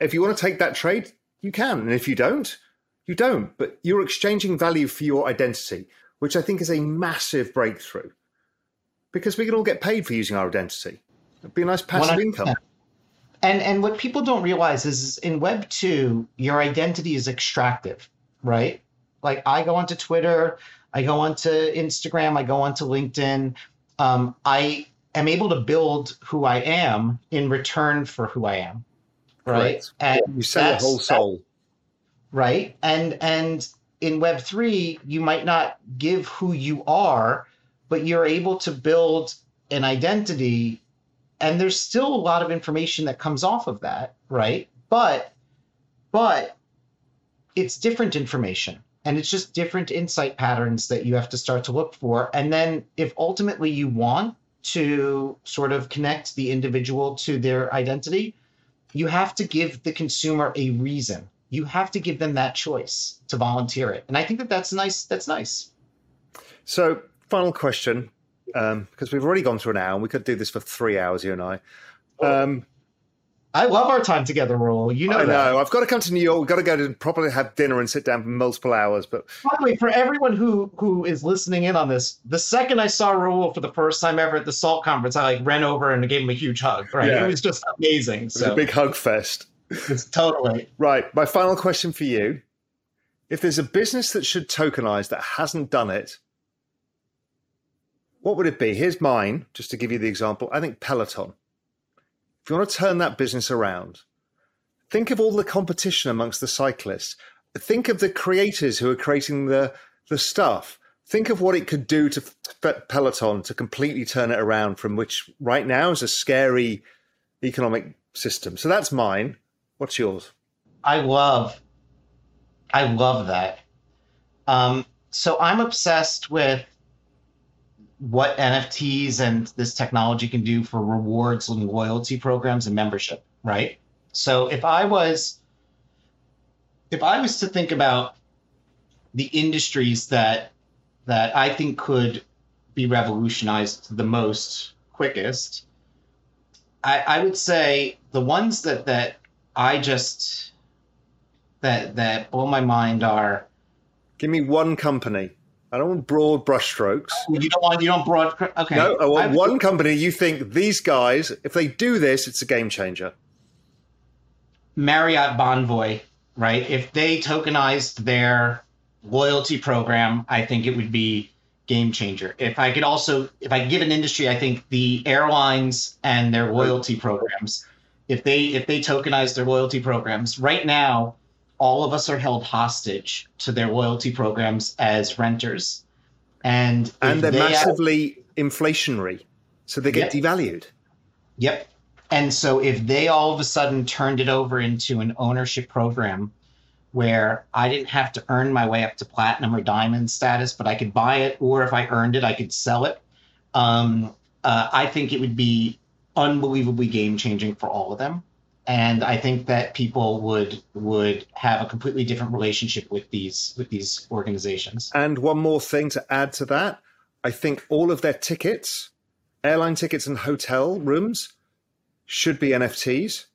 If you want to take that trade, you can. And if you don't, you don't. But you're exchanging value for your identity, which I think is a massive breakthrough because we can all get paid for using our identity. It'd be a nice passive 100%. income. And and what people don't realize is in Web two, your identity is extractive, right? Like I go onto Twitter, I go onto Instagram, I go onto LinkedIn. Um, I am able to build who I am in return for who I am, right? And you sell your whole soul, right? And and in Web three, you might not give who you are, but you're able to build an identity and there's still a lot of information that comes off of that right but but it's different information and it's just different insight patterns that you have to start to look for and then if ultimately you want to sort of connect the individual to their identity you have to give the consumer a reason. You have to give them that choice to volunteer it. And i think that that's nice that's nice. So final question um, because we've already gone through an hour and we could do this for three hours, you and I. Um, I love our time together, Raoul. You know I that. know. I've got to come to New York. We've got to go to properly have dinner and sit down for multiple hours. But by the way, for everyone who who is listening in on this, the second I saw Raoul for the first time ever at the Salt conference, I like ran over and gave him a huge hug. Right, yeah. it was just amazing. It was so. a big hug fest. It's totally right. My final question for you: If there's a business that should tokenize that hasn't done it, what would it be? Here's mine, just to give you the example. I think Peloton. If you want to turn that business around, think of all the competition amongst the cyclists. Think of the creators who are creating the, the stuff. Think of what it could do to Peloton to completely turn it around from which right now is a scary economic system. So that's mine. What's yours? I love, I love that. Um, so I'm obsessed with what NFTs and this technology can do for rewards and loyalty programs and membership, right? So if I was if I was to think about the industries that that I think could be revolutionized the most quickest, I, I would say the ones that that I just that that blow my mind are Give me one company. I don't want broad brushstrokes. You don't want you don't broad. Okay. No, I want I, one company. You think these guys, if they do this, it's a game changer. Marriott Bonvoy, right? If they tokenized their loyalty program, I think it would be game changer. If I could also, if I give an industry, I think the airlines and their loyalty programs, if they if they tokenize their loyalty programs right now, all of us are held hostage to their loyalty programs as renters. And and they're they massively inflationary. So they get yep. devalued. Yep. And so if they all of a sudden turned it over into an ownership program where I didn't have to earn my way up to platinum or diamond status, but I could buy it, or if I earned it, I could sell it. Um, uh, I think it would be unbelievably game changing for all of them and I think that people would would have a completely different relationship with these with these organizations. And one more thing to add to that, I think all of their tickets, airline tickets and hotel rooms, should be NFTs.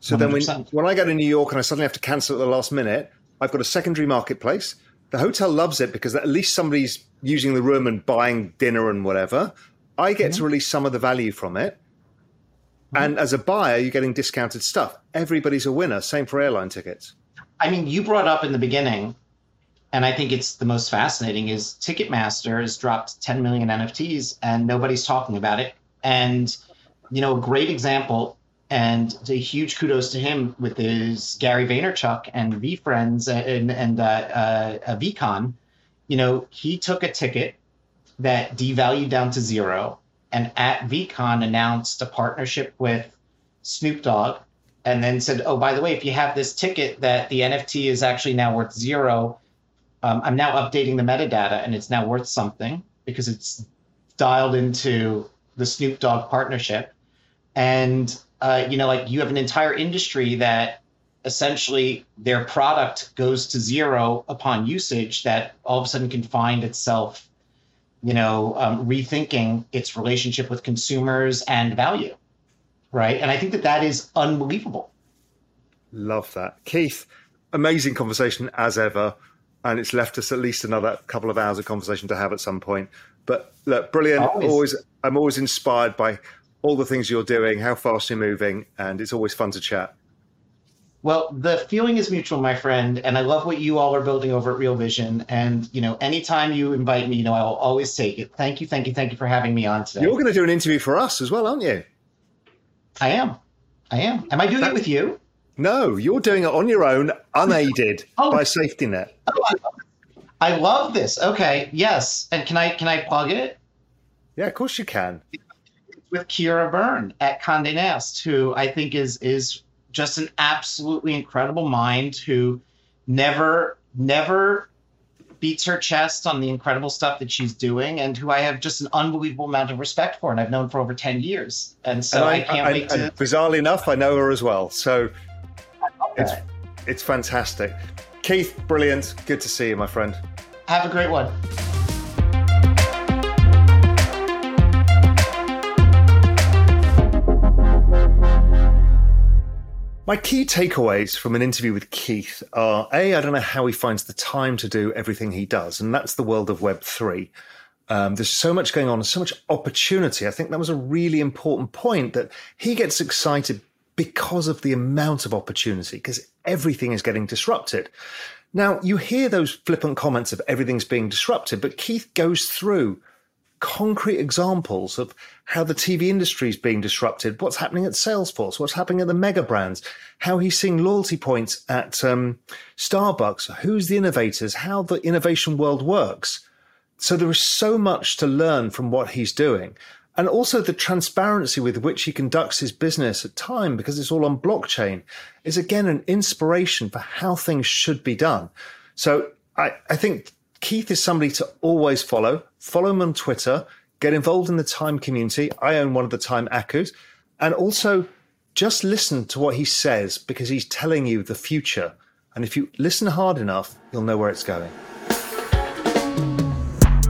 So 100%. then when when I go to New York and I suddenly have to cancel at the last minute, I've got a secondary marketplace. The hotel loves it because at least somebody's using the room and buying dinner and whatever. I get to mm-hmm. release some of the value from it. And as a buyer, you're getting discounted stuff. Everybody's a winner. Same for airline tickets. I mean, you brought up in the beginning, and I think it's the most fascinating is Ticketmaster has dropped 10 million NFTs and nobody's talking about it. And, you know, a great example and a huge kudos to him with his Gary Vaynerchuk and VeeFriends and, and uh, uh, VeeCon. You know, he took a ticket that devalued down to zero and at VeeCon announced a partnership with Snoop Dogg and then said, oh, by the way, if you have this ticket that the NFT is actually now worth zero, um, I'm now updating the metadata and it's now worth something because it's dialed into the Snoop Dogg partnership. And uh, you know, like you have an entire industry that essentially their product goes to zero upon usage that all of a sudden can find itself, you know, um, rethinking its relationship with consumers and value. Right. And I think that that is unbelievable. Love that. Keith, amazing conversation as ever. And it's left us at least another couple of hours of conversation to have at some point. But look, brilliant. Always, always I'm always inspired by all the things you're doing, how fast you're moving, and it's always fun to chat. Well, the feeling is mutual, my friend, and I love what you all are building over at Real Vision. And you know, anytime you invite me, you know, I will always take it. Thank you, thank you, thank you for having me on today. You're going to do an interview for us as well, aren't you? I am. I am. Am I doing it with you? No, you're doing it on your own, unaided oh. by safety net. Oh, I love this. Okay, yes. And can I can I plug it? Yeah, of course you can with Kira Byrne at Condé Nast, who I think is is just an absolutely incredible mind who never never beats her chest on the incredible stuff that she's doing and who I have just an unbelievable amount of respect for and I've known for over 10 years. And so and I, I, can't I, wait to. Bizarrely enough, I know her as well. So it's, it's fantastic. Keith, brilliant. Good to see you, my friend. Have a great one. My key takeaways from an interview with Keith are A, I don't know how he finds the time to do everything he does, and that's the world of Web3. Um, there's so much going on, so much opportunity. I think that was a really important point that he gets excited because of the amount of opportunity, because everything is getting disrupted. Now, you hear those flippant comments of everything's being disrupted, but Keith goes through concrete examples of how the TV industry is being disrupted, what's happening at Salesforce, what's happening at the mega brands, how he's seeing loyalty points at um, Starbucks, who's the innovators, how the innovation world works. So there is so much to learn from what he's doing. And also the transparency with which he conducts his business at time, because it's all on blockchain, is again an inspiration for how things should be done. So I, I think Keith is somebody to always follow. Follow him on Twitter. Get involved in the Time community. I own one of the Time Akus. And also just listen to what he says because he's telling you the future. And if you listen hard enough, you'll know where it's going.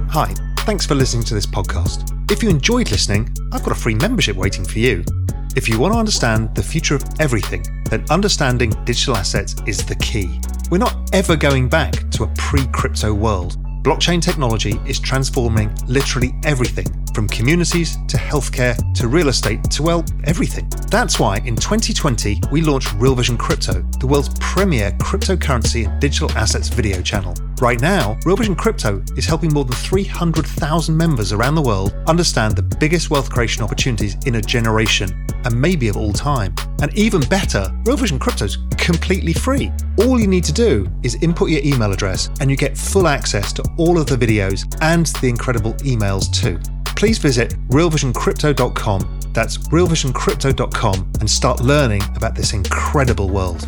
Hi, thanks for listening to this podcast. If you enjoyed listening, I've got a free membership waiting for you. If you want to understand the future of everything, then understanding digital assets is the key. We're not ever going back to a pre crypto world. Blockchain technology is transforming literally everything from communities to healthcare to real estate to, well, everything. That's why in 2020 we launched Real Vision Crypto, the world's premier cryptocurrency and digital assets video channel. Right now, Real Vision Crypto is helping more than 300,000 members around the world understand the biggest wealth creation opportunities in a generation and maybe of all time. And even better, Real Vision Crypto is completely free. All you need to do is input your email address and you get full access to all of the videos and the incredible emails too. Please visit realvisioncrypto.com, that's realvisioncrypto.com, and start learning about this incredible world.